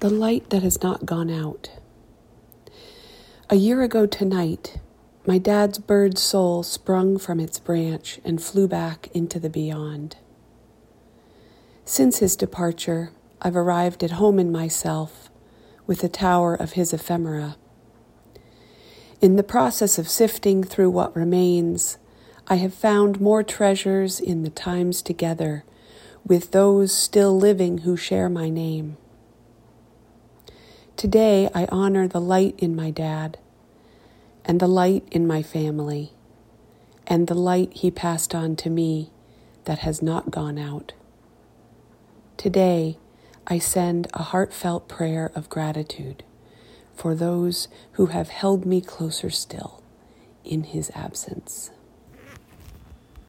the light that has not gone out. A year ago tonight, my dad's bird soul sprung from its branch and flew back into the beyond. Since his departure, I've arrived at home in myself with the tower of his ephemera. In the process of sifting through what remains, I have found more treasures in the times together with those still living who share my name. Today I honor the light in my dad, and the light in my family, and the light he passed on to me that has not gone out. Today I send a heartfelt prayer of gratitude for those who have held me closer still in his absence.